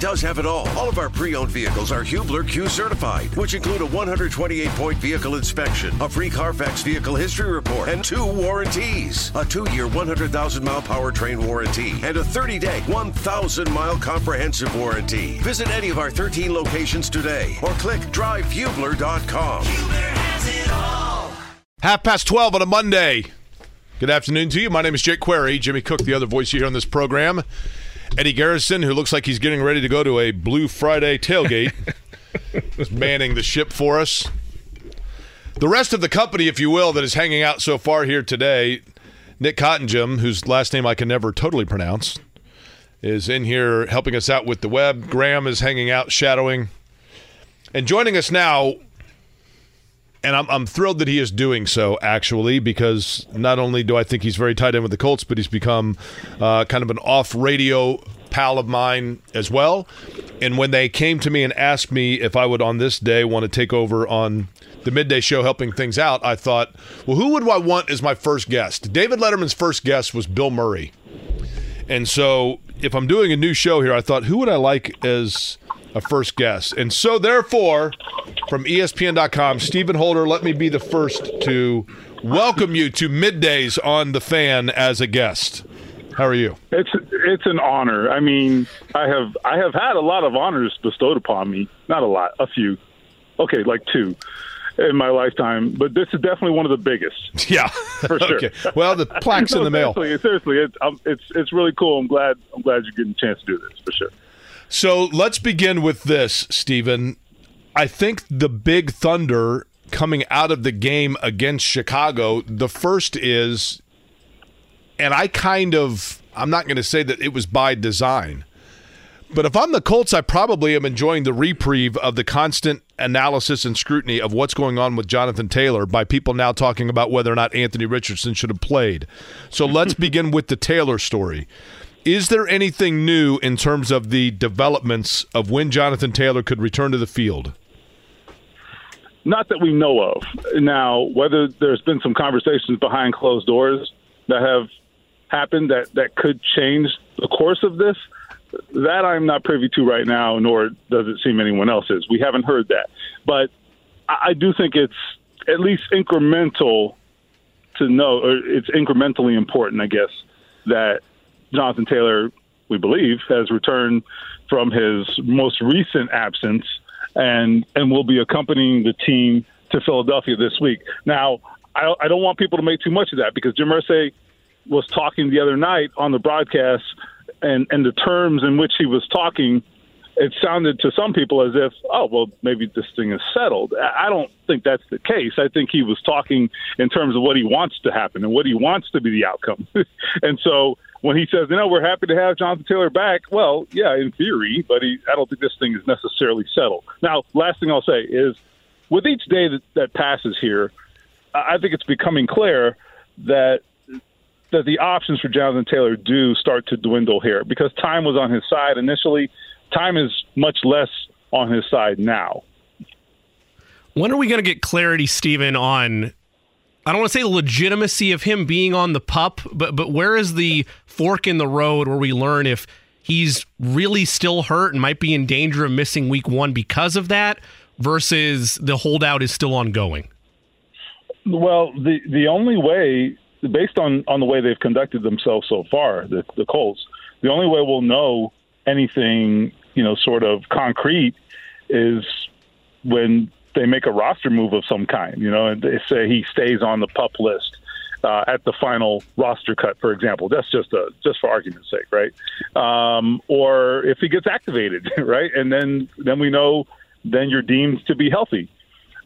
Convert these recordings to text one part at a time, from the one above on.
does have it all. All of our pre-owned vehicles are Hubler Q certified, which include a 128-point vehicle inspection, a free Carfax vehicle history report, and two warranties: a two-year 100,000-mile powertrain warranty and a 30-day 1,000-mile comprehensive warranty. Visit any of our 13 locations today, or click drivehubler.com. Hubler has it all. Half past 12 on a Monday. Good afternoon to you. My name is Jake Query. Jimmy Cook, the other voice you hear on this program. Eddie Garrison, who looks like he's getting ready to go to a Blue Friday tailgate, is manning the ship for us. The rest of the company, if you will, that is hanging out so far here today, Nick Cottingem, whose last name I can never totally pronounce, is in here helping us out with the web. Graham is hanging out, shadowing. And joining us now and I'm, I'm thrilled that he is doing so actually because not only do I think he's very tight in with the Colts, but he's become uh, kind of an off radio pal of mine as well. And when they came to me and asked me if I would on this day want to take over on the midday show helping things out, I thought, well, who would I want as my first guest? David Letterman's first guest was Bill Murray. And so if I'm doing a new show here, I thought, who would I like as a first guest? And so therefore, from ESPN.com, Stephen Holder, let me be the first to welcome you to middays on the fan as a guest. How are you? It's it's an honor. I mean, I have I have had a lot of honors bestowed upon me. Not a lot, a few. Okay, like two in my lifetime, but this is definitely one of the biggest. Yeah, for sure. okay. Well, the plaque's no, in the mail. Seriously, seriously it's, um, it's it's really cool. I'm glad I'm glad you're getting a chance to do this for sure. So let's begin with this, Stephen. I think the big thunder coming out of the game against Chicago, the first is, and I kind of, I'm not going to say that it was by design, but if I'm the Colts, I probably am enjoying the reprieve of the constant analysis and scrutiny of what's going on with Jonathan Taylor by people now talking about whether or not Anthony Richardson should have played. So let's begin with the Taylor story. Is there anything new in terms of the developments of when Jonathan Taylor could return to the field? Not that we know of. Now, whether there's been some conversations behind closed doors that have happened that, that could change the course of this, that I'm not privy to right now, nor does it seem anyone else is. We haven't heard that. But I, I do think it's at least incremental to know, or it's incrementally important, I guess, that Jonathan Taylor, we believe, has returned from his most recent absence and and will be accompanying the team to Philadelphia this week. Now, I, I don't want people to make too much of that because Jim Irsay was talking the other night on the broadcast, and and the terms in which he was talking, it sounded to some people as if, oh well, maybe this thing is settled. I don't think that's the case. I think he was talking in terms of what he wants to happen and what he wants to be the outcome, and so when he says, you know, we're happy to have Jonathan Taylor back, well, yeah, in theory, but he, I don't think this thing is necessarily settled. Now, last thing I'll say is with each day that, that passes here, I think it's becoming clear that that the options for Jonathan Taylor do start to dwindle here because time was on his side initially. Time is much less on his side now. When are we going to get clarity, Stephen, on I don't want to say the legitimacy of him being on the pup, but but where is the fork in the road where we learn if he's really still hurt and might be in danger of missing week one because of that versus the holdout is still ongoing? Well, the the only way, based on on the way they've conducted themselves so far, the the Colts, the only way we'll know anything, you know, sort of concrete, is when they make a roster move of some kind. You know, and they say he stays on the pup list. Uh, at the final roster cut, for example, that's just a just for argument's sake, right? Um, or if he gets activated, right, and then then we know then you're deemed to be healthy.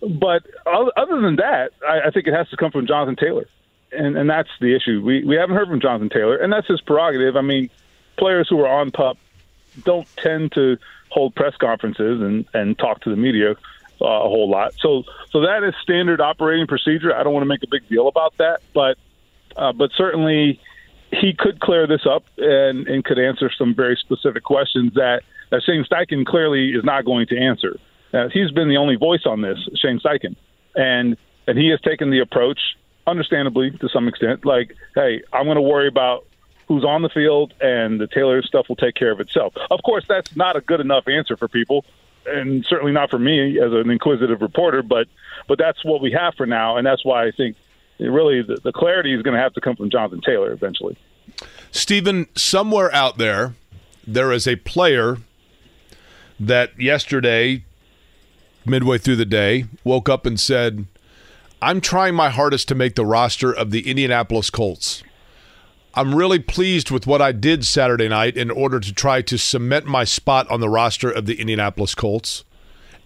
But other than that, I, I think it has to come from Jonathan Taylor, and and that's the issue. We we haven't heard from Jonathan Taylor, and that's his prerogative. I mean, players who are on pup don't tend to hold press conferences and and talk to the media uh, a whole lot. So so that is standard operating procedure. I don't want to make a big deal about that, but uh, but certainly he could clear this up and, and could answer some very specific questions that, that Shane Steichen clearly is not going to answer. Uh, he's been the only voice on this, Shane Steichen, and and he has taken the approach, understandably to some extent, like, hey, I'm going to worry about who's on the field, and the Taylor stuff will take care of itself. Of course, that's not a good enough answer for people, and certainly not for me as an inquisitive reporter. But but that's what we have for now, and that's why I think really the, the clarity is going to have to come from Jonathan Taylor eventually. Stephen, somewhere out there, there is a player that yesterday, midway through the day, woke up and said, I'm trying my hardest to make the roster of the Indianapolis Colts. I'm really pleased with what I did Saturday night in order to try to cement my spot on the roster of the Indianapolis Colts.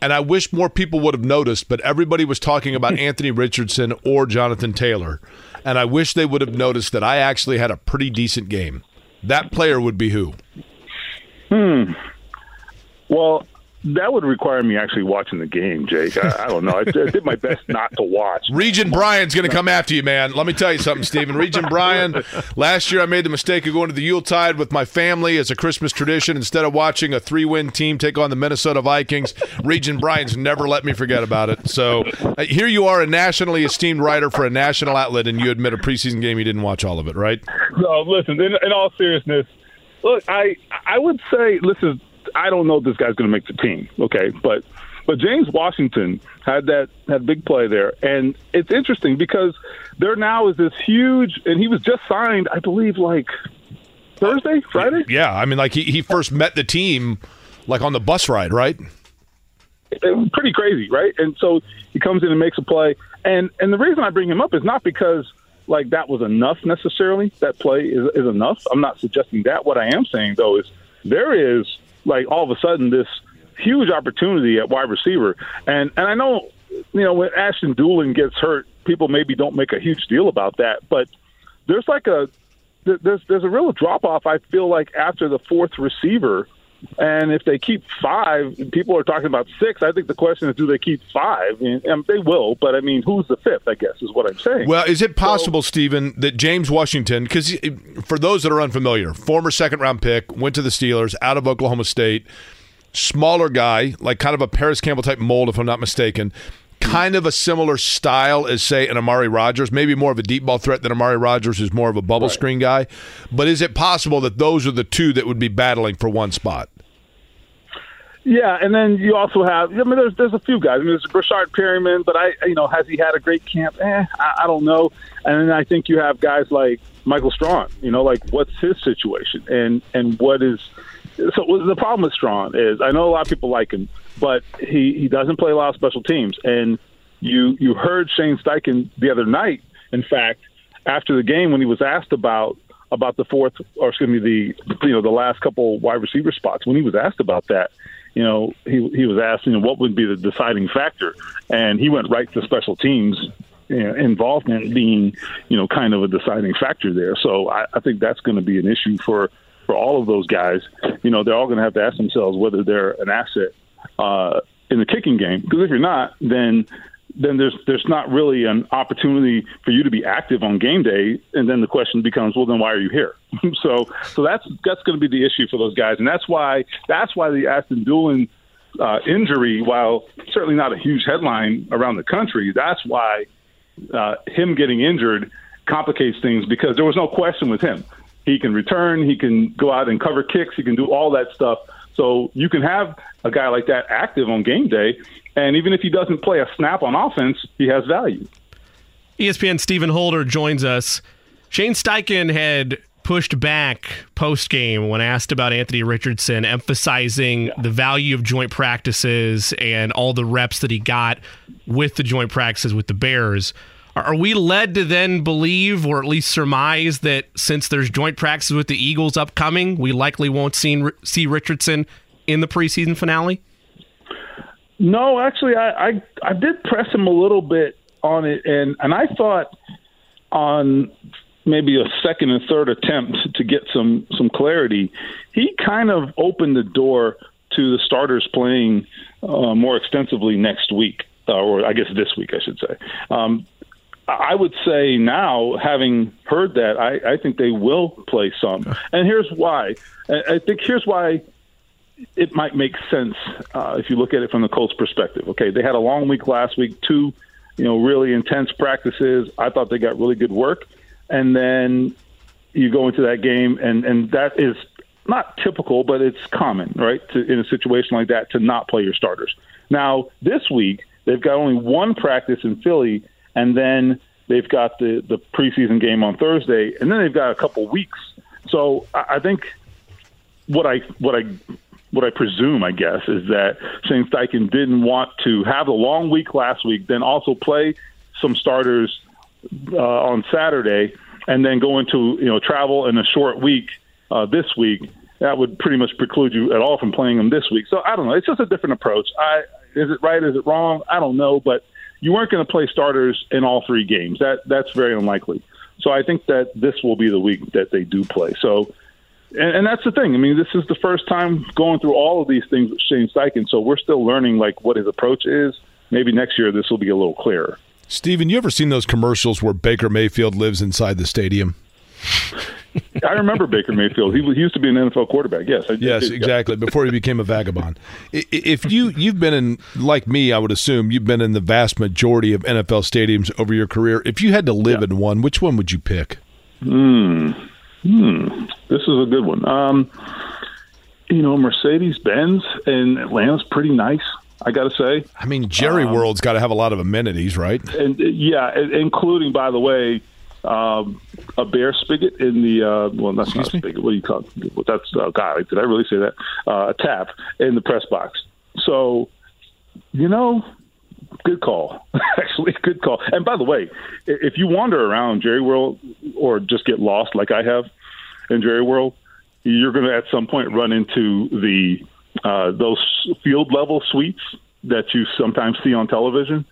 And I wish more people would have noticed, but everybody was talking about Anthony Richardson or Jonathan Taylor. And I wish they would have noticed that I actually had a pretty decent game. That player would be who? Hmm. Well, that would require me actually watching the game, Jake. I, I don't know. I, I, did my best not to watch. Regent Bryan's going to come after you, man. Let me tell you something, Stephen. Regent Bryan, last year I made the mistake of going to the Yuletide with my family as a Christmas tradition. Instead of watching a three win team take on the Minnesota Vikings, Regent Bryan's never let me forget about it. So uh, here you are, a nationally esteemed writer for a national outlet, and you admit a preseason game you didn't watch all of it, right? No, listen, in, in all seriousness, look, I, I would say, listen, I don't know if this guy's going to make the team. Okay, but but James Washington had that that big play there, and it's interesting because there now is this huge, and he was just signed, I believe, like Thursday, Friday. Yeah, I mean, like he he first met the team like on the bus ride, right? Pretty crazy, right? And so he comes in and makes a play, and and the reason I bring him up is not because like that was enough necessarily. That play is, is enough. I'm not suggesting that. What I am saying though is there is like all of a sudden this huge opportunity at wide receiver. And and I know you know when Ashton Dulin gets hurt, people maybe don't make a huge deal about that, but there's like a there's there's a real drop off. I feel like after the fourth receiver. And if they keep five, people are talking about six. I think the question is, do they keep five? And, and they will, but I mean, who's the fifth? I guess is what I'm saying. Well, is it possible, so, Stephen, that James Washington, because for those that are unfamiliar, former second round pick, went to the Steelers out of Oklahoma State, smaller guy, like kind of a Parris Campbell type mold, if I'm not mistaken kind of a similar style as say an Amari Rodgers, maybe more of a deep ball threat than Amari Rodgers, who's more of a bubble right. screen guy. But is it possible that those are the two that would be battling for one spot? Yeah, and then you also have. I mean, there's there's a few guys. I mean, there's Breshad Perriman, but I, you know, has he had a great camp? Eh, I, I don't know. And then I think you have guys like Michael Strachan. You know, like what's his situation, and and what is. So the problem with Strachan is, I know a lot of people like him, but he he doesn't play a lot of special teams. And you you heard Shane Steichen the other night. In fact, after the game, when he was asked about about the fourth, or excuse me, the you know the last couple wide receiver spots, when he was asked about that you know, he he was asked, you know, what would be the deciding factor, and he went right to special teams you know, involvement being, you know, kind of a deciding factor there. So I, I think that's going to be an issue for for all of those guys. You know, they're all going to have to ask themselves whether they're an asset uh, in the kicking game. Because if you're not, then then there's there's not really an opportunity for you to be active on game day, and then the question becomes, well, then why are you here? so so that's that's going to be the issue for those guys, and that's why that's why the Ashton Dulin uh, injury, while certainly not a huge headline around the country, that's why uh, him getting injured complicates things because there was no question with him. He can return, he can go out and cover kicks, he can do all that stuff. So you can have a guy like that active on game day, and even if he doesn't play a snap on offense, he has value. ESPN Stephen Holder joins us. Shane Steichen had pushed back post game when asked about Anthony Richardson, emphasizing the value of joint practices and all the reps that he got with the joint practices with the Bears. Are we led to then believe, or at least surmise, that since there's joint practices with the Eagles upcoming, we likely won't see, see Richardson in the preseason finale? No, actually, I, I I did press him a little bit on it, and and I thought on maybe a second and third attempt to get some some clarity, he kind of opened the door to the starters playing uh, more extensively next week, uh, or I guess this week, I should say. Um, I would say now, having heard that, I, I think they will play some, and here's why. I think here's why it might make sense uh, if you look at it from the Colts' perspective. Okay, they had a long week last week, two, you know, really intense practices. I thought they got really good work, and then you go into that game, and and that is not typical, but it's common, right? To, in a situation like that, to not play your starters. Now this week they've got only one practice in Philly, and then they've got the the preseason game on Thursday, and then they've got a couple weeks. So I, I think what I what I what I presume, I guess, is that Shane Steichen didn't want to have a long week last week, then also play some starters uh, on Saturday, and then go into you know travel in a short week uh, this week. That would pretty much preclude you at all from playing them this week. So I don't know. It's just a different approach. I is it right? Is it wrong? I don't know, but you weren't going to play starters in all three games. That that's very unlikely. So I think that this will be the week that they do play. So and, and, that's the thing. I mean, this is the first time going through all of these things with Shane Steichen, so we're still learning like what his approach is. Maybe next year this will be a little clearer. Steven, you ever seen those commercials where Baker Mayfield lives inside the stadium? I remember Baker Mayfield. He, he, used to be an NFL quarterback. Yes. I, yes, exactly. Before he became a vagabond. If you you've been in like me, I would assume you've been in the vast majority of NFL stadiums over your career. If you had to live yeah. in one, which one would you pick? Hmm. Hmm. This is a good one. Um, you know, Mercedes Benz in Atlanta's pretty nice. I got to say. I mean, Jerry um, World's got to have a lot of amenities, right? And yeah, including, by the way, um, a bear spigot in the uh, well, that's Excuse not a spigot. What do you call it? That's uh, God. Did I really say that? Uh, a tap in the press box. So, you know, good call. Actually, good call. And by the way, if you wander around Jerry World or just get lost like I have in Jerry World, you're going to at some point run into the uh, those field level suites that you sometimes see on television.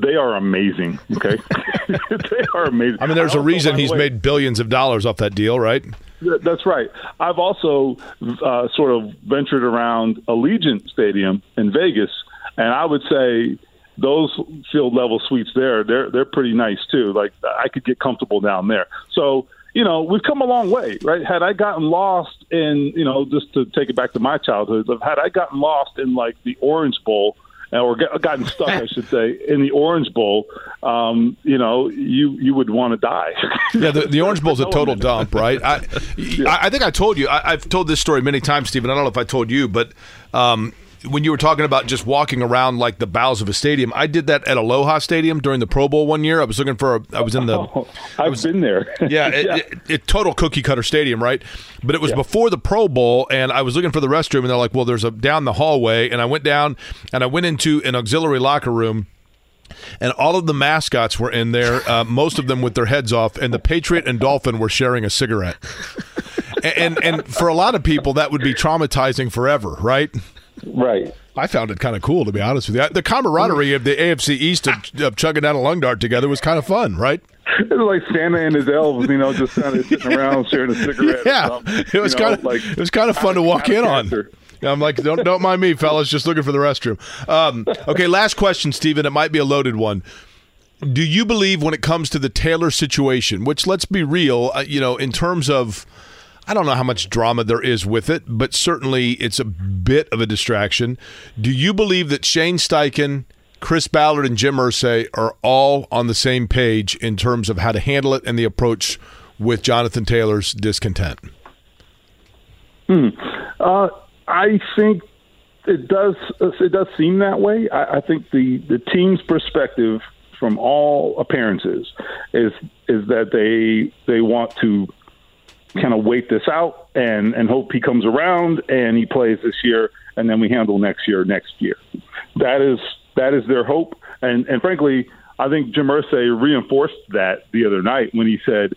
They are amazing. Okay, they are amazing. I mean, there's a reason he's way, made billions of dollars off that deal, right? That's right. I've also uh, sort of ventured around Allegiant Stadium in Vegas, and I would say those field level suites there, they're they're pretty nice too. Like I could get comfortable down there. So you know, we've come a long way, right? Had I gotten lost in, you know, just to take it back to my childhood, had I gotten lost in like the Orange Bowl or gotten stuck, I should say, in the Orange Bowl, um, you know, you you would want to die. yeah, the, the Orange Bowl is a total dump, right? I, yeah. I think I told you. I, have told this story many times, Stephen. I don't know if I told you, but um, when you were talking about just walking around like the bowels of a stadium, I did that at Aloha Stadium during the Pro Bowl one year. I was looking for, a, I was in the, oh, I've was, been there. yeah, it, yeah. It, it, total cookie cutter stadium, right? But it was yeah. before the Pro Bowl, and I was looking for the restroom, and they're like, "Well, there's a down the hallway," and I went down, and I went into an auxiliary locker room and all of the mascots were in there, uh, most of them with their heads off, and the Patriot and Dolphin were sharing a cigarette. and, and, and for a lot of people, that would be traumatizing forever, right? Right. I found it kind of cool, to be honest with you. The camaraderie of the AFC East of, of chugging down a lung dart together was kind of fun, right? It was like Santa and his elves, you know, just kind of sitting around sharing a cigarette. Yeah, it was kind of like it was kind of fun to walk in on. I'm like, don't don't mind me, fellas, just looking for the restroom. Um, okay, last question, Stephen. It might be a loaded one. Do you believe when it comes to the Taylor situation, which let's be real, uh, you know, in terms of I don't know how much drama there is with it, but certainly it's a bit of a distraction. Do you believe that Shane Steichen, Chris Ballard, and Jim Irsay are all on the same page in terms of how to handle it and the approach with Jonathan Taylor's discontent? Hmm. Uh, I think it does. It does seem that way. I, I think the the team's perspective, from all appearances, is is that they they want to kind of wait this out and and hope he comes around and he plays this year and then we handle next year next year. That is that is their hope and and frankly, I think Jim Irsay reinforced that the other night when he said.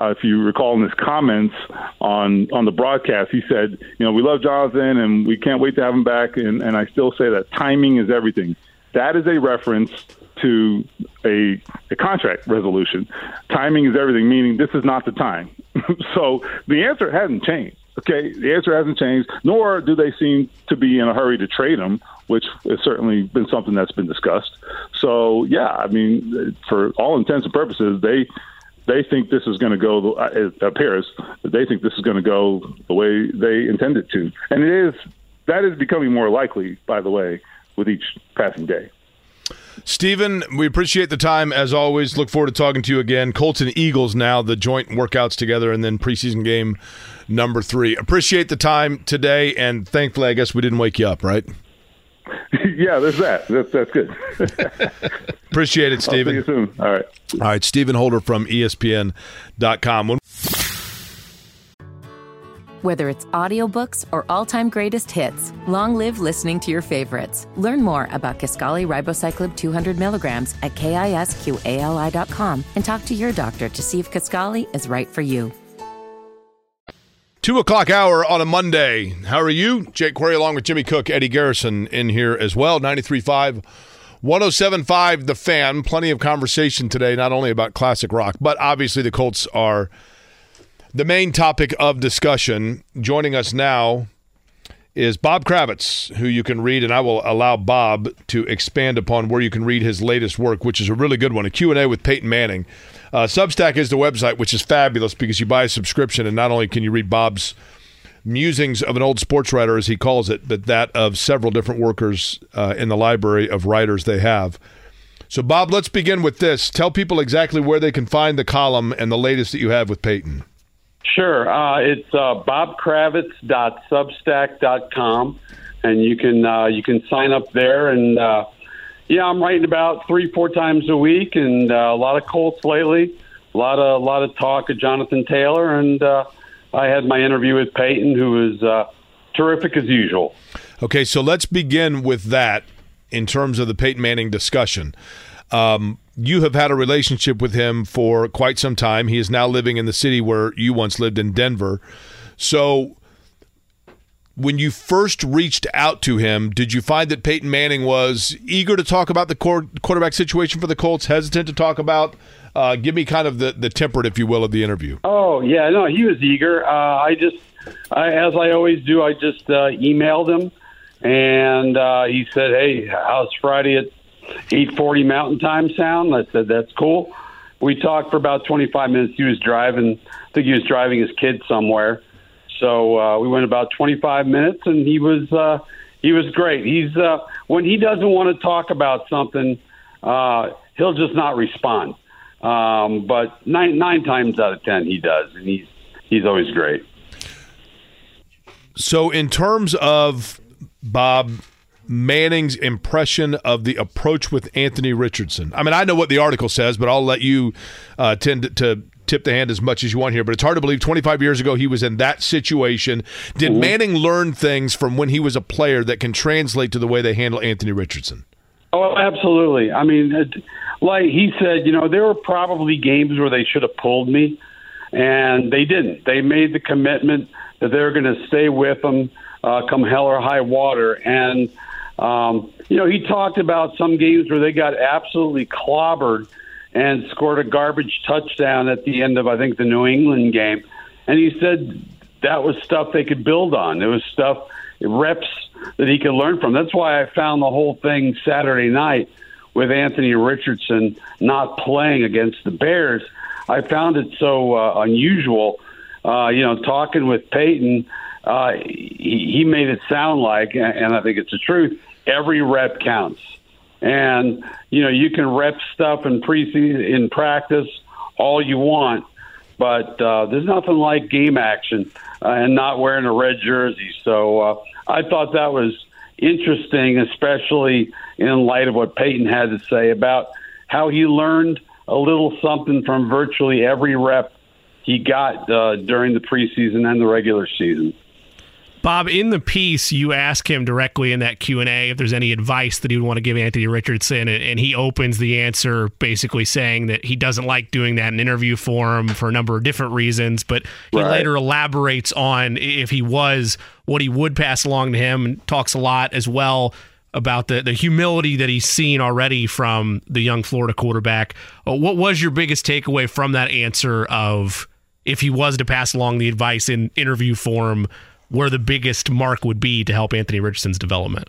Uh, if you recall in his comments on on the broadcast, he said, "You know, we love Jonathan and we can't wait to have him back." And, and I still say that timing is everything. That is a reference to a, a contract resolution. Timing is everything, meaning this is not the time. so the answer hasn't changed. Okay, the answer hasn't changed, nor do they seem to be in a hurry to trade him, which has certainly been something that's been discussed. So yeah, I mean, for all intents and purposes, they they think this is going to go. Uh, uh, it appears that they think this is going to go the way they intend it to, and it is. That is becoming more likely, by the way, with each passing day. Stephen, we appreciate the time as always. Look forward to talking to you again. Colts and Eagles now, the joint workouts together, and then preseason game number three. Appreciate the time today, and thankfully, I guess we didn't wake you up, right? yeah, there's that. That's that's good. Appreciate it, Stephen. I'll see you soon. All right. All right, Stephen Holder from ESPN.com. When- Whether it's audiobooks or all-time greatest hits, long live listening to your favorites. Learn more about Kisqali ribociclib 200 milligrams at kisqali.com and talk to your doctor to see if Kisqali is right for you. Two o'clock hour on a Monday. How are you? Jake Query along with Jimmy Cook, Eddie Garrison in here as well. 93.5, 107.5, The Fan. Plenty of conversation today, not only about classic rock, but obviously the Colts are the main topic of discussion. Joining us now is Bob Kravitz, who you can read, and I will allow Bob to expand upon where you can read his latest work, which is a really good one, a Q&A with Peyton Manning. Uh, Substack is the website, which is fabulous because you buy a subscription, and not only can you read Bob's musings of an old sports writer, as he calls it, but that of several different workers uh, in the library of writers they have. So, Bob, let's begin with this. Tell people exactly where they can find the column and the latest that you have with Peyton. Sure. Uh, it's uh, bobkravitz.substack.com, and you can uh, you can sign up there. And uh, yeah, I'm writing about three four times a week, and uh, a lot of Colts lately. A lot of a lot of talk of Jonathan Taylor, and uh, I had my interview with Peyton, who was uh, terrific as usual. Okay, so let's begin with that in terms of the Peyton Manning discussion. Um, you have had a relationship with him for quite some time. He is now living in the city where you once lived in Denver. So, when you first reached out to him, did you find that Peyton Manning was eager to talk about the quarterback situation for the Colts, hesitant to talk about? Uh, give me kind of the, the temperate, if you will, of the interview. Oh, yeah, no, he was eager. Uh, I just, I, as I always do, I just uh, emailed him and uh, he said, "Hey, how's Friday at 8:40 Mountain Time sound?" I said, "That's cool." We talked for about 25 minutes. He was driving. I think he was driving his kid somewhere. So uh, we went about 25 minutes, and he was uh, he was great. He's uh, when he doesn't want to talk about something, uh, he'll just not respond. Um, but nine nine times out of ten, he does, and he's he's always great. So, in terms of Bob Manning's impression of the approach with Anthony Richardson. I mean, I know what the article says, but I'll let you uh, tend to, tip the hand as much as you want here. But it's hard to believe 25 years ago he was in that situation. Did mm-hmm. Manning learn things from when he was a player that can translate to the way they handle Anthony Richardson? Oh, absolutely. I mean, like he said, you know, there were probably games where they should have pulled me, and they didn't. They made the commitment that they're going to stay with him uh, come hell or high water. And, um, you know, he talked about some games where they got absolutely clobbered and scored a garbage touchdown at the end of, I think, the New England game. And he said that was stuff they could build on. It was stuff, reps that he could learn from. That's why I found the whole thing Saturday night with Anthony Richardson not playing against the Bears. I found it so uh, unusual. Uh, you know, talking with Peyton, uh, he, he made it sound like, and I think it's the truth, every rep counts. And, you know, you can rep stuff in preseason, in practice, all you want, but uh, there's nothing like game action uh, and not wearing a red jersey. So uh, I thought that was interesting, especially in light of what Peyton had to say about how he learned a little something from virtually every rep he got uh, during the preseason and the regular season. Bob, in the piece, you ask him directly in that Q and A if there's any advice that he would want to give Anthony Richardson, and he opens the answer basically saying that he doesn't like doing that in interview form for a number of different reasons. But he right. later elaborates on if he was what he would pass along to him, and talks a lot as well about the the humility that he's seen already from the young Florida quarterback. Uh, what was your biggest takeaway from that answer of if he was to pass along the advice in interview form? Where the biggest mark would be to help Anthony Richardson's development?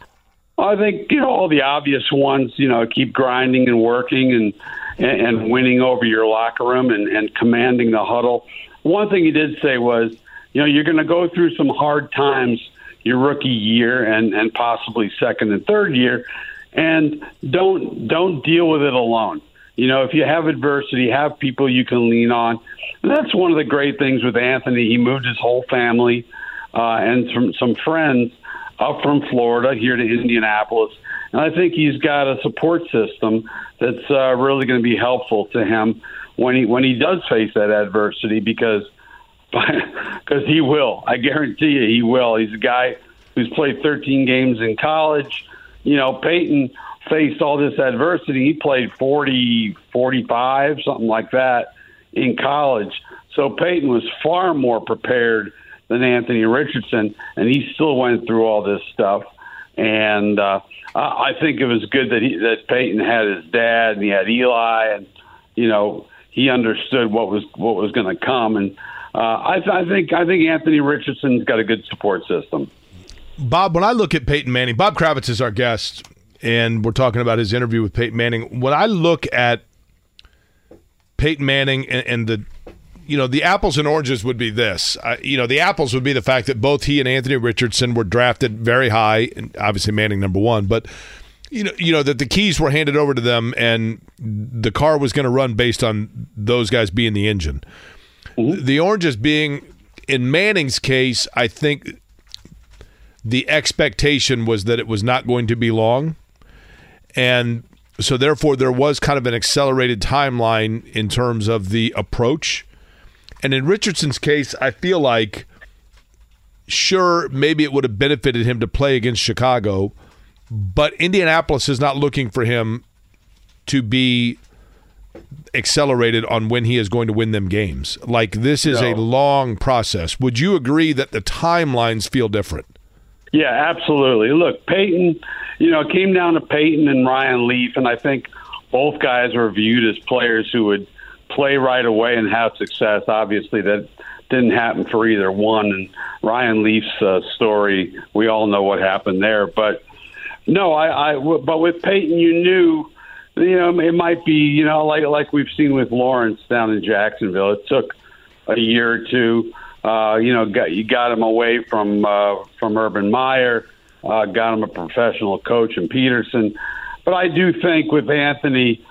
I think you know all the obvious ones. You know, keep grinding and working and and, winning over your locker room and, and commanding the huddle. One thing he did say was, you know, you're going to go through some hard times your rookie year and and possibly second and third year. and don't don't deal with it alone. You know, if you have adversity, have people you can lean on. And that's one of the great things with Anthony. He moved his whole family and some some friends up from Florida here to Indianapolis, and I think he's got a support system that's uh, really going to be helpful to him when he when he does face that adversity because because he will. I guarantee you, he will. He's a guy who's played 13 games in college. You know, Peyton faced all this adversity. He played 40, 45, something like that in college. So Peyton was far more prepared than Anthony Richardson, and he still went through all this stuff. And uh, I think it was good that he, that Peyton had his dad and he had Eli, and you know he understood what was what was going to come. And uh, I, I think I think Anthony Richardson's got a good support system. Bob, when I look at Peyton Manning, Bob Kravitz is our guest, and we're talking about his interview with Peyton Manning. When I look at Peyton Manning and, and the you know, the apples and oranges would be this. Uh, you know, the apples would be the fact that both he and Anthony Richardson were drafted very high, and obviously Manning number one. But you know, you know that the keys were handed over to them, and the car was going to run based on those guys being the engine. Mm-hmm. The oranges being, in Manning's case, I think the expectation was that it was not going to be long, and so therefore there was kind of an accelerated timeline in terms of the approach and in Richardson's case, I feel like sure, maybe it would have benefited him to play against Chicago, but Indianapolis is not looking for him to be accelerated on when he is going to win them games. Like this is no. a long process. Would you agree that the timelines feel different? Yeah, absolutely. Look, Peyton, you know, it came down to Peyton and Ryan Leaf, and I think both guys were viewed as players who would – play right away and have success. Obviously, that didn't happen for either one. And Ryan Leaf's uh, story, we all know what happened there. But no, I, I, but with Peyton, you knew, you know, it might be, you know, like like we've seen with Lawrence down in Jacksonville. It took a year or two. Uh, you know, got you got him away from uh, from Urban Meyer, uh, got him a professional coach in Pederson. But I do think with Anthony,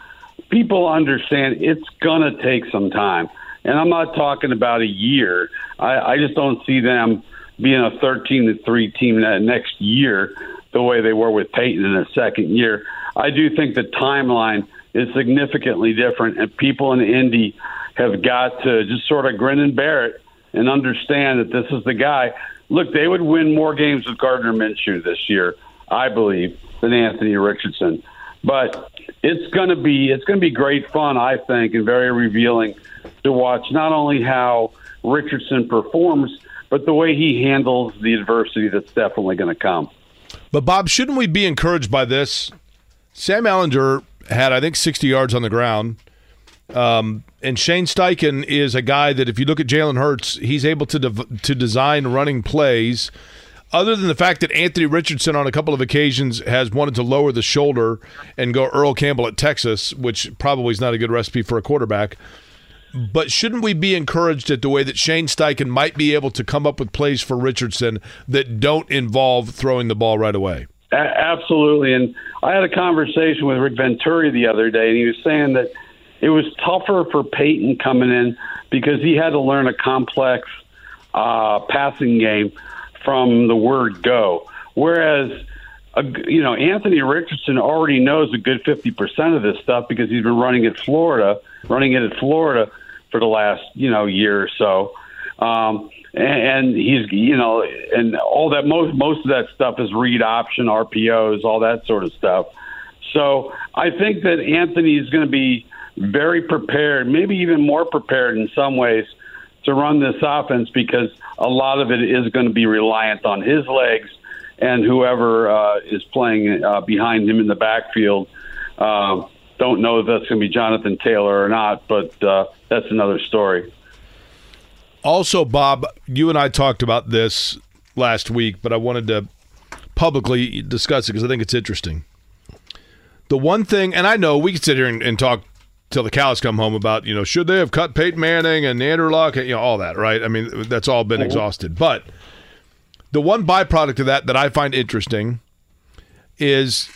people understand it's going to take some time. And I'm not talking about a year. I, I just don't see them being a 13 to 3 team that next year the way they were with Peyton in the second year. I do think the timeline is significantly different, and people in Indy have got to just sort of grin and bear it and understand that this is the guy. Look, they would win more games with Gardner Minshew this year, I believe, than Anthony Richardson. But it's going to be it's going to be great fun, I think, and very revealing to watch not only how Richardson performs, but the way he handles the adversity that's definitely going to come. But Bob, shouldn't we be encouraged by this? Sam Ehlinger had, I think, 60 yards on the ground. Um, and Shane Steichen is a guy that, if you look at Jalen Hurts, he's able to de- to design running plays other than the fact that Anthony Richardson on a couple of occasions has wanted to lower the shoulder and go Earl Campbell at Texas, which probably is not a good recipe for a quarterback. But shouldn't we be encouraged at the way that Shane Steichen might be able to come up with plays for Richardson that don't involve throwing the ball right away? A- absolutely. And I had a conversation with Rick Venturi the other day, and he was saying that it was tougher for Peyton coming in because he had to learn a complex uh, passing game from the word go. Whereas, uh, you know, Anthony Richardson already knows a good 50% of this stuff because he's been running at Florida, running it at Florida for the last, you know, year or so. Um, and, and he's, you know, and all that, most, most of that stuff is read option, RPOs, all that sort of stuff. So I think that Anthony is going to be very prepared, maybe even more prepared in some ways to run this offense because a lot of it is going to be reliant on his legs and whoever uh, is playing uh, behind him in the backfield. Uh, don't know if that's going to be Jonathan Taylor or not, but uh, that's another story. Also, Bob, you and I talked about this last week, but I wanted to publicly discuss it because I think it's interesting. The one thing, and I know we could sit here and, and talk till the cows come home about you know should they have cut Peyton Manning and Andrew Luck, and you know all that, right? I mean that's all been mm-hmm. exhausted. But the one byproduct of that that I find interesting is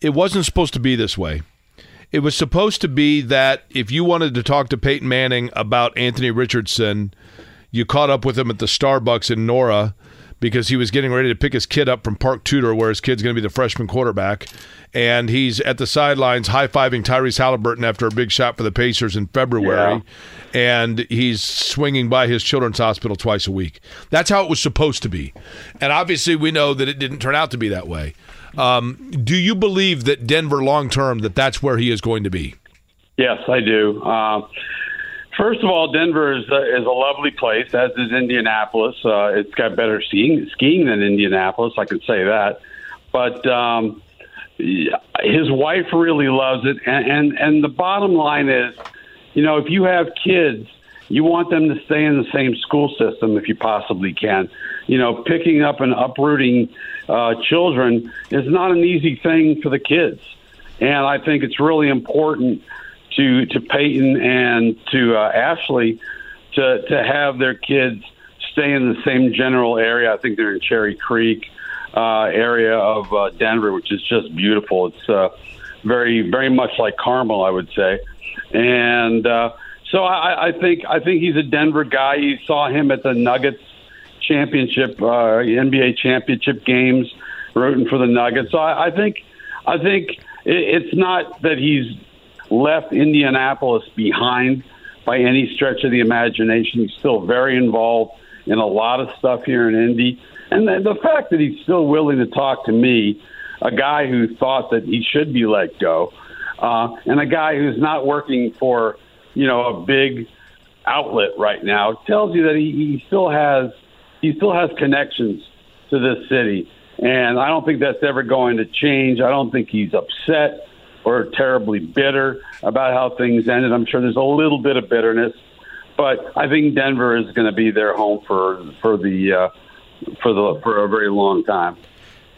it wasn't supposed to be this way. It was supposed to be that if you wanted to talk to Peyton Manning about Anthony Richardson, you caught up with him at the Starbucks in Nora because he was getting ready to pick his kid up from Park Tudor, where his kid's going to be the freshman quarterback. And he's at the sidelines high fiving Tyrese Halliburton after a big shot for the Pacers in February. Yeah. And he's swinging by his children's hospital twice a week. That's how it was supposed to be. And obviously, we know that it didn't turn out to be that way. Um, do you believe that Denver long term that that's where he is going to be? Yes, I do. Uh, first of all, Denver is a, is a lovely place, as is Indianapolis. Uh, it's got better skiing skiing than Indianapolis, I can say that. But um, his wife really loves it, and, and and the bottom line is, you know, if you have kids, you want them to stay in the same school system if you possibly can. You know, picking up and uprooting uh, children is not an easy thing for the kids, and I think it's really important to to Peyton and to uh, Ashley to to have their kids stay in the same general area. I think they're in Cherry Creek uh, area of uh, Denver, which is just beautiful. It's uh, very very much like Carmel, I would say, and. Uh, so I, I think I think he's a Denver guy. You saw him at the Nuggets championship, uh, NBA championship games, rooting for the Nuggets. So I, I think I think it, it's not that he's left Indianapolis behind by any stretch of the imagination. He's still very involved in a lot of stuff here in Indy, and the, the fact that he's still willing to talk to me, a guy who thought that he should be let go, uh, and a guy who's not working for you know, a big outlet right now tells you that he, he still has he still has connections to this city, and I don't think that's ever going to change. I don't think he's upset or terribly bitter about how things ended. I'm sure there's a little bit of bitterness, but I think Denver is going to be their home for for the uh, for the for a very long time.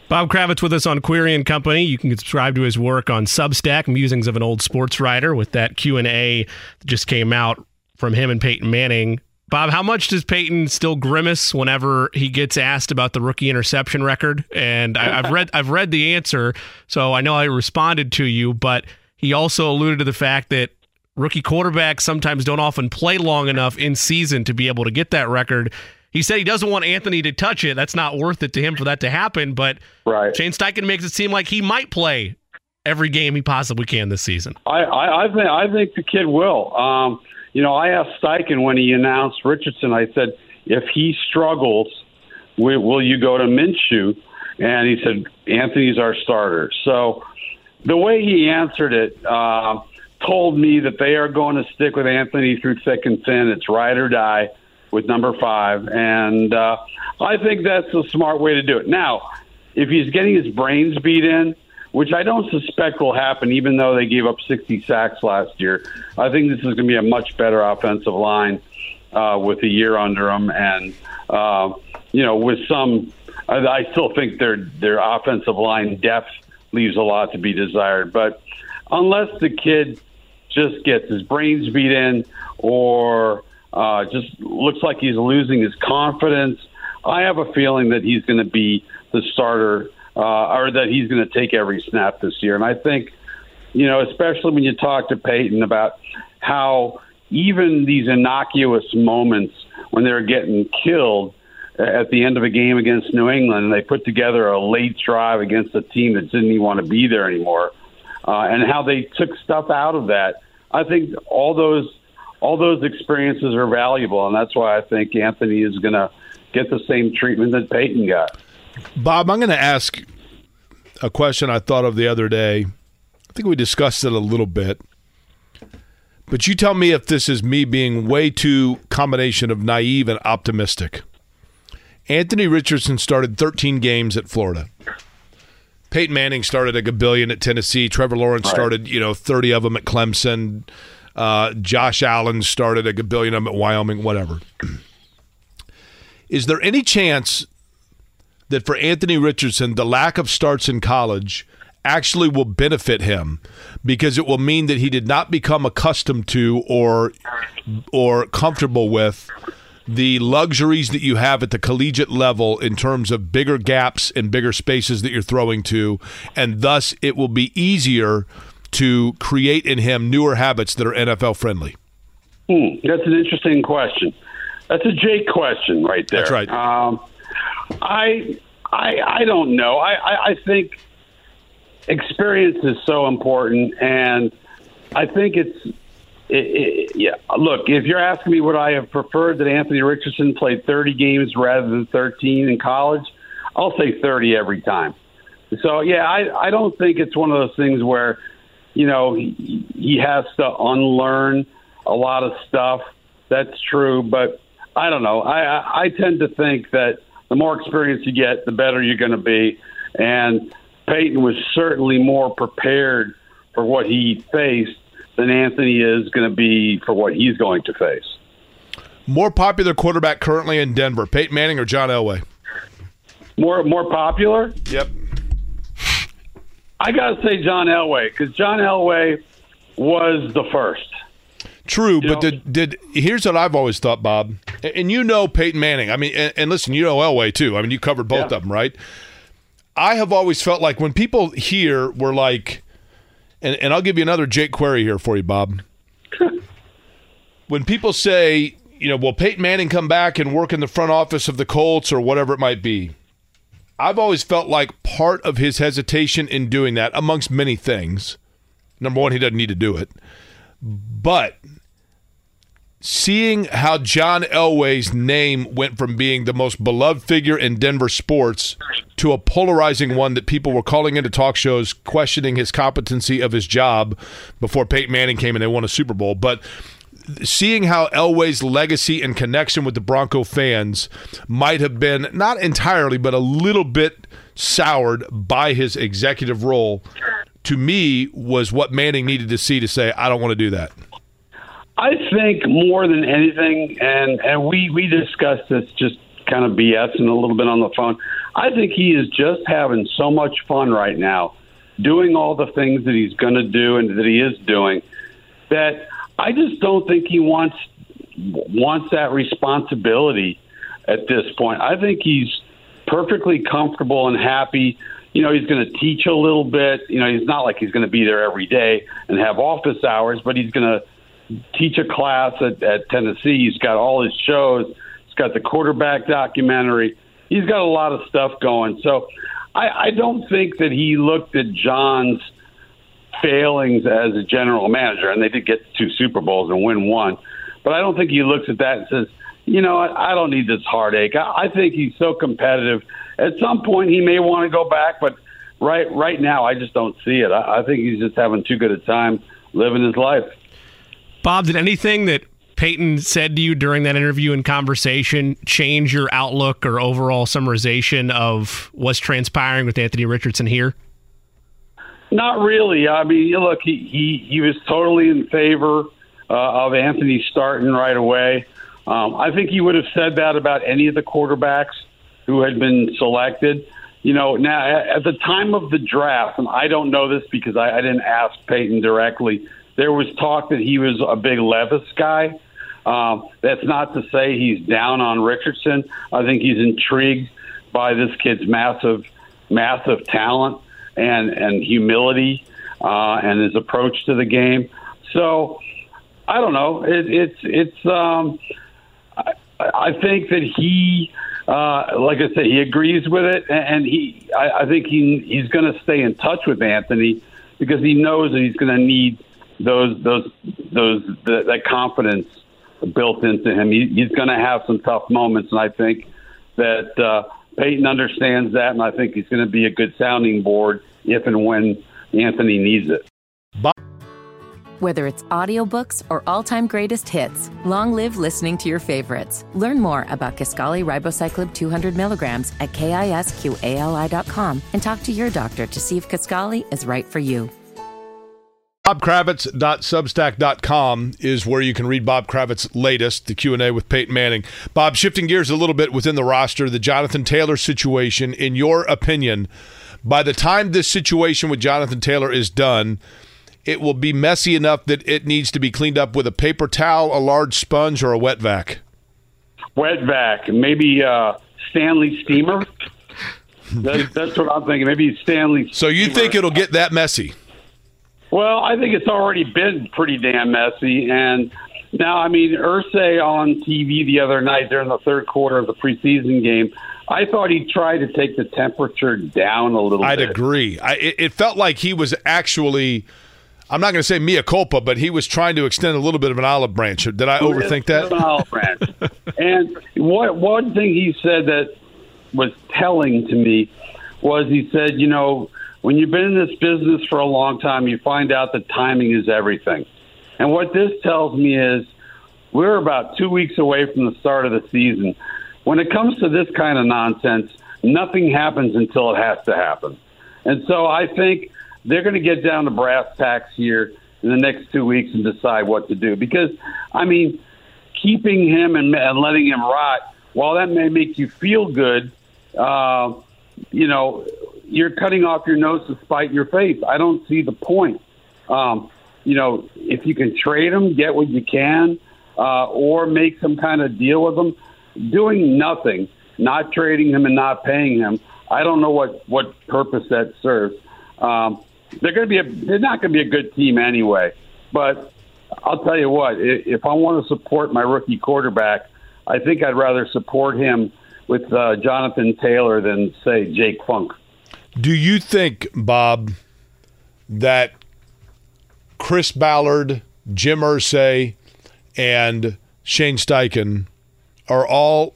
Bob Kravitz with us on Query and Company. You can subscribe to his work on Substack, Musings of an Old Sports Writer, with that Q and A just came out from him and Peyton Manning. Bob, how much does Peyton still grimace whenever he gets asked about the rookie interception record? And I, have read I've read the answer, so I know I responded to you, but he also alluded to the fact that rookie quarterbacks sometimes don't often play long enough in season to be able to get that record. He said he doesn't want Anthony to touch it. That's not worth it to him for that to happen. But right. Shane Steichen makes it seem like he might play every game he possibly can this season. I, I, I think I think the kid will. Um, you know, I asked Steichen when he announced Richardson. I said, if he struggles, will, you go to Minshew? And he said, Anthony's our starter. So the way he answered it uh, told me that they are going to stick with Anthony through thick and thin. It's ride or die with number five, and uh, I think that's a smart way to do it. Now, if he's getting his brains beat in, which I don't suspect will happen, even though they gave up 60 sacks last year, I think this is going to be a much better offensive line uh, with a year under them, and uh, you know, with some, I, still think their their offensive line depth leaves a lot to be desired, but unless the kid just gets his brains beat in or uh, just looks like he's losing his confidence. I have a feeling that he's going to be the starter, uh, or that he's going to take every snap this year. And I think, you know, especially when you talk to Peyton about how even these innocuous moments when they're getting killed at the end of a game against New England, and they put together a late drive against a team that didn't even want to be there anymore, uh, and how they took stuff out of that. I think all those all those experiences are valuable, and that's why I think Anthony is going to get the same treatment that Peyton got. Bob, I'm going to ask a question I thought of the other day. I think we discussed it a little bit. But you tell me if this is me being way too combination of naive and optimistic. Anthony Richardson started 13 games at Florida. Peyton Manning started a billion at Tennessee. Trevor Lawrence right. started, you know, 30 of them at Clemson. Uh, Josh Allen started a billion of them at Wyoming, whatever. Is there any chance that for Anthony Richardson, the lack of starts in college actually will benefit him because it will mean that he did not become accustomed to or or comfortable with the luxuries that you have at the collegiate level in terms of bigger gaps and bigger spaces that you're throwing to, and thus it will be easier to create in him newer habits that are NFL friendly? Hmm, that's an interesting question. That's a Jake question right there. That's right. Um, I, I, I don't know. I, I, I think experience is so important, and I think it's it, it, yeah. Look, if you're asking me, would I have preferred that Anthony Richardson played 30 games rather than 13 in college? I'll say 30 every time. So yeah, I I don't think it's one of those things where you know he, he has to unlearn a lot of stuff. That's true, but I don't know. I I, I tend to think that the more experience you get, the better you're going to be, and Peyton was certainly more prepared for what he faced than Anthony is going to be for what he's going to face. More popular quarterback currently in Denver, Peyton Manning or John Elway? More more popular? Yep. I got to say John Elway because John Elway was the first. True, You but know- did did here's what I've always thought, Bob, and- you know Peyton Manning. I mean, and, and listen, you know Elway too. I mean, you covered both Yeah. of them, right? I have always felt like when people here were like, and, and I'll give you another Jake query here for you, Bob. when people say, you know, will Peyton Manning come back and work in the front office of the Colts or whatever it might be? I've always felt like part of his hesitation in doing that, amongst many things. Number one, he doesn't need to do it. But seeing how John Elway's name went from being the most beloved figure in Denver sports to a polarizing one that people were calling into talk shows questioning his competency of his job before Peyton Manning came and they won a Super Bowl. But seeing how Elway's legacy and connection with the Bronco fans might have been not entirely, but a little bit soured by his executive role, to me was what Manning needed to see to say, I don't want to do that. I think more than anything, and and we we discussed this just kind of BSing a little bit on the phone. I think he is just having so much fun right now, doing all the things that he's going to do and that he is doing. That I just don't think he wants wants that responsibility at this point. I think he's perfectly comfortable and happy. You know, he's going to teach a little bit. You know, he's not like he's going to be there every day and have office hours, but he's going to teach a class at, at Tennessee. He's got all his shows. He's got the quarterback documentary. He's got a lot of stuff going. So I, I don't think that he looked at John's failings as a general manager, and they did get two Super Bowls and win one. But I don't think he looks at that and says, you know, I, I don't need this heartache. I, I think he's so competitive. At some point, he may want to go back, but right right now, I just don't see it. I, I think he's just having too good a time living his life. Bob, did anything that Peyton said to you during that interview and conversation change your outlook or overall summarization of what's transpiring with Anthony Richardson here? Not really. I mean, you look, he he, he was totally in favor uh, of Anthony starting right away. Um, I think he would have said that about any of the quarterbacks who had been selected. You know, now at at the time of the draft, and I don't know this because I, I didn't ask Peyton directly. There was talk that he was a big Levis guy. Um, that's not to say he's down on Richardson. I think he's intrigued by this kid's massive, massive talent and and humility uh, and his approach to the game. So I don't know. It, it's it's. Um, I, think that he, uh, like I said, he agrees with it, and he. I, I think he he's going to stay in touch with Anthony because he knows that he's going to need those those those that, that confidence built into him. He, he's going to have some tough moments, and I think that uh, Peyton understands that, and I think he's going to be a good sounding board if and when Anthony needs it. Whether it's audiobooks or all-time greatest hits, long live listening to your favorites. Learn more about Kisqali ribociclib 200 milligrams at kisqali.com and talk to your doctor to see if Kisqali is right for you. BobKravitz.substack.com is where you can read Bob Kravitz's latest, the Q&A with Peyton Manning. Bob, shifting gears a little bit within the roster, the Jonathan Taylor situation, in your opinion, by the time this situation with Jonathan Taylor is done, it will be messy enough that it needs to be cleaned up with a paper towel, a large sponge, or a wet vac? Wet vac, maybe uh, Stanley Steamer. That's, that's what I'm thinking. Maybe Stanley. So you Steamer. think it'll get that messy? Well, I think it's already been pretty damn messy. And now, I mean, Irsay on TV the other night during the third quarter of the preseason game, I thought he tried to take the temperature down a little I'd bit. agree. I, it, it felt like he was actually. I'm not going to say mea culpa, but he was trying to extend a little bit of an olive branch. Did I overthink that? An olive branch. and what one thing he said that was telling to me was he said, you know, when you've been in this business for a long time, you find out that timing is everything. And what this tells me is we're about two weeks away from the start of the season. When it comes to this kind of nonsense, nothing happens until it has to happen. And so I think they're going to get down to brass tacks here in the next two weeks and decide what to do. Because, I mean, keeping him and, and letting him rot, while that may make you feel good, uh, you know, you're cutting off your nose to spite your face. I don't see the point. Um, you know, if you can trade him, get what you can, uh, or make some kind of deal with him, doing nothing, not trading him and not paying him, I don't know what what purpose that serves. Um, they're going to be a, they're not going to be a good team anyway. But I'll tell you what, if I want to support my rookie quarterback, I think I'd rather support him with uh, Jonathan Taylor than say Jake Funk. Do you think, Bob, that Chris Ballard, Jim Irsay, and Shane Steichen are all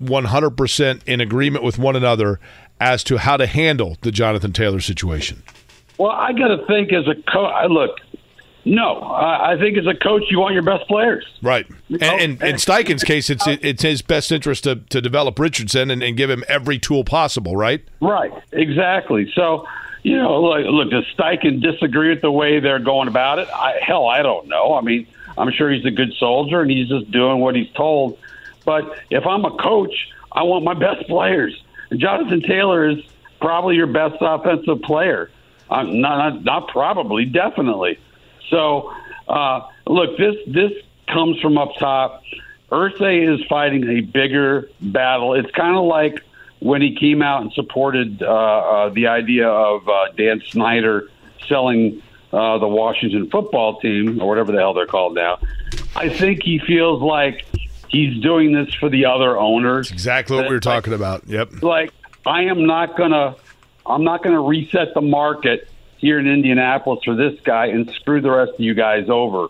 100% in agreement with one another as to how to handle the Jonathan Taylor situation? Well, I got to think as a coach. Look, no, I I think as a coach, you want your best players. Right. And, and in Steichen's case, it's uh, it's his best interest to, to develop Richardson and, and give him every tool possible, right? Right, exactly. So, you know, look, look does Steichen disagree with the way they're going about it? I, hell, I don't know. I mean, I'm sure he's a good soldier and he's just doing what he's told. But if I'm a coach, I want my best players. And Jonathan Taylor is probably your best offensive player. Uh, not, not, not probably, definitely. So, uh, look, this this comes from up top. Irsay is fighting a bigger battle. It's kind of like when he came out and supported uh, uh, the idea of uh, Dan Snyder selling uh, the Washington football team or whatever the hell they're called now. I think he feels like he's doing this for the other owners. Exactly what we were talking about. Yep. Like I am not gonna, I'm not gonna reset the market here in Indianapolis for this guy and screw the rest of you guys over.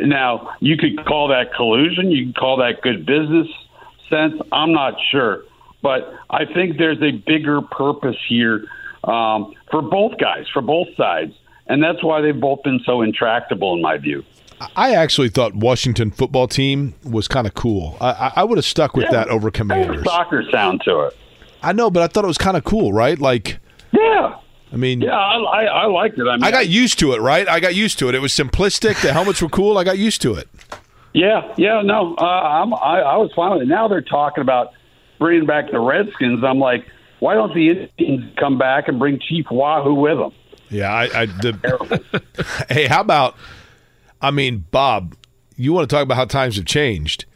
Now, you could call that collusion. You could call that good business sense. I'm not sure. But I think there's a bigger purpose here um, for both guys, for both sides. And that's why they've both been so intractable, in my view. I actually thought Washington football team was kind of cool. I, I would have stuck with that over Commanders. Soccer sound to it. I know, but I thought it was kind of cool, right? Like, Yeah. I mean, Yeah, I, I, I liked it. I, mean, I got used to it, right? I got used to it. It was simplistic. The helmets were cool. I got used to it. Yeah, yeah, no, uh, I'm, I, I was fine with it. Now they're talking about bringing back the Redskins. I'm like, why don't the Indians come back and bring Chief Wahoo with them? Yeah, I, I the, hey, how about? I mean, Bob, you want to talk about how times have changed?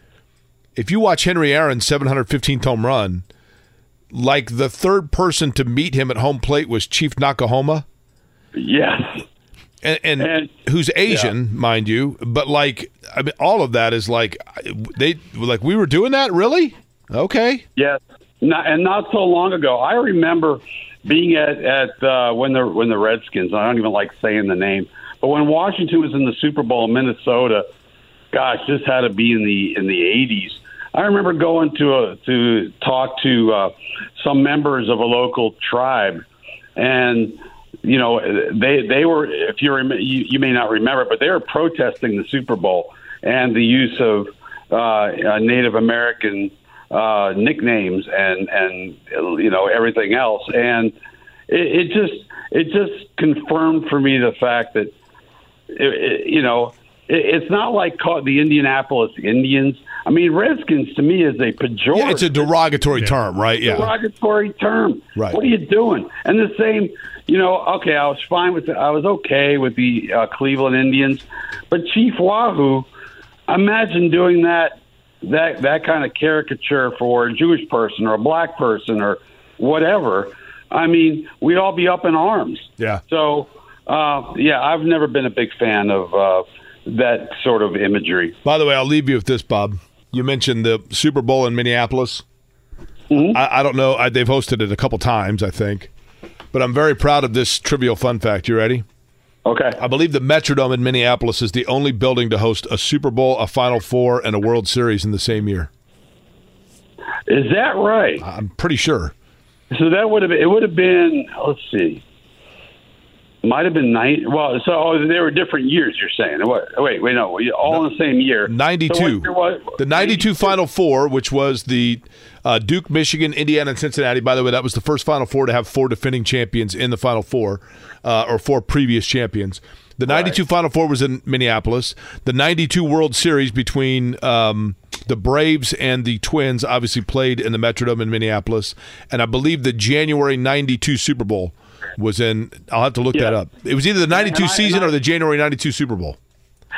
If you watch Henry Aaron's 715th home run, like the third person to meet him at home plate was Chief Noc-A-Homa, Yes. and, and, And- who's Asian, mind you. But like, I mean, all of that is like they like we were doing that. Really? Okay. Yes, not, and not so long ago. I remember being at at uh, when the when the Redskins. I don't even like saying the name, but when Washington was in the Super Bowl in Minnesota, gosh, this had to be in the in the eighties. I remember going to a, to talk to uh, some members of a local tribe, and you know they they were if you, rem- you you may not remember, but they were protesting the Super Bowl and the use of uh, uh, Native American uh, nicknames and and you know everything else, and it, it just it just confirmed for me the fact that it, it, you know it's not like the Indianapolis Indians. I mean, Redskins to me is a pejorative Yeah, it's a derogatory term, right? Yeah. derogatory term. Right. What are you doing? And the same, you know. Okay, I was fine with. The, I was okay with the uh, Cleveland Indians, but Chief Wahoo, imagine doing that that that kind of caricature for a Jewish person or a black person or whatever, I mean, we'd all be up in arms. Yeah. So, uh, yeah, I've never been a big fan of uh, that sort of imagery. By the way, I'll leave you with this, Bob. You mentioned the Super Bowl in Minneapolis. Mm-hmm. I, I don't know. I, they've hosted it a couple times, I think. But I'm very proud of this trivial fun fact. You ready? Okay. I believe the Metrodome in Minneapolis is the only building to host a Super Bowl, a Final Four, and a World Series in the same year. Is that right? I'm pretty sure. So that would have been, it would have been let's see, might have been nine. Well, so oh, they were different years. You're saying what? Wait, wait, no, all in the same year. 92. So year was- the 92 Final Four, which was the uh, Duke, Michigan, Indiana, and Cincinnati. By the way, that was the first Final Four to have four defending champions in the Final Four, uh, or four previous champions. The 92 Final Four was in Minneapolis. The 92 World Series between um, the Braves and the Twins obviously played in the Metrodome in Minneapolis. And I believe the January 92 Super Bowl was in, I'll have to look that up. It was either the 92 season I- or the January 92 Super Bowl.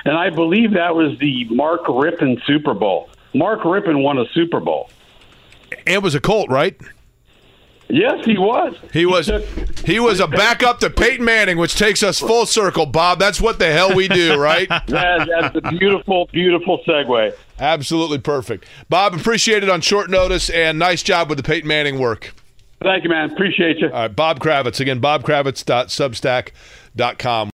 And I believe that was the Mark Rypien Super Bowl. Mark Rypien won a Super Bowl. And was a Colt, right? Yes, he was. He was took- he was a backup to Peyton Manning, which takes us full circle, Bob. That's what the hell we do, right? that, that's a beautiful, beautiful segue. Absolutely perfect. Bob, appreciate it on short notice and nice job with the Peyton Manning work. Thank you, man. Appreciate you. All right, Bob Kravitz again, bobkravitz.substack.com.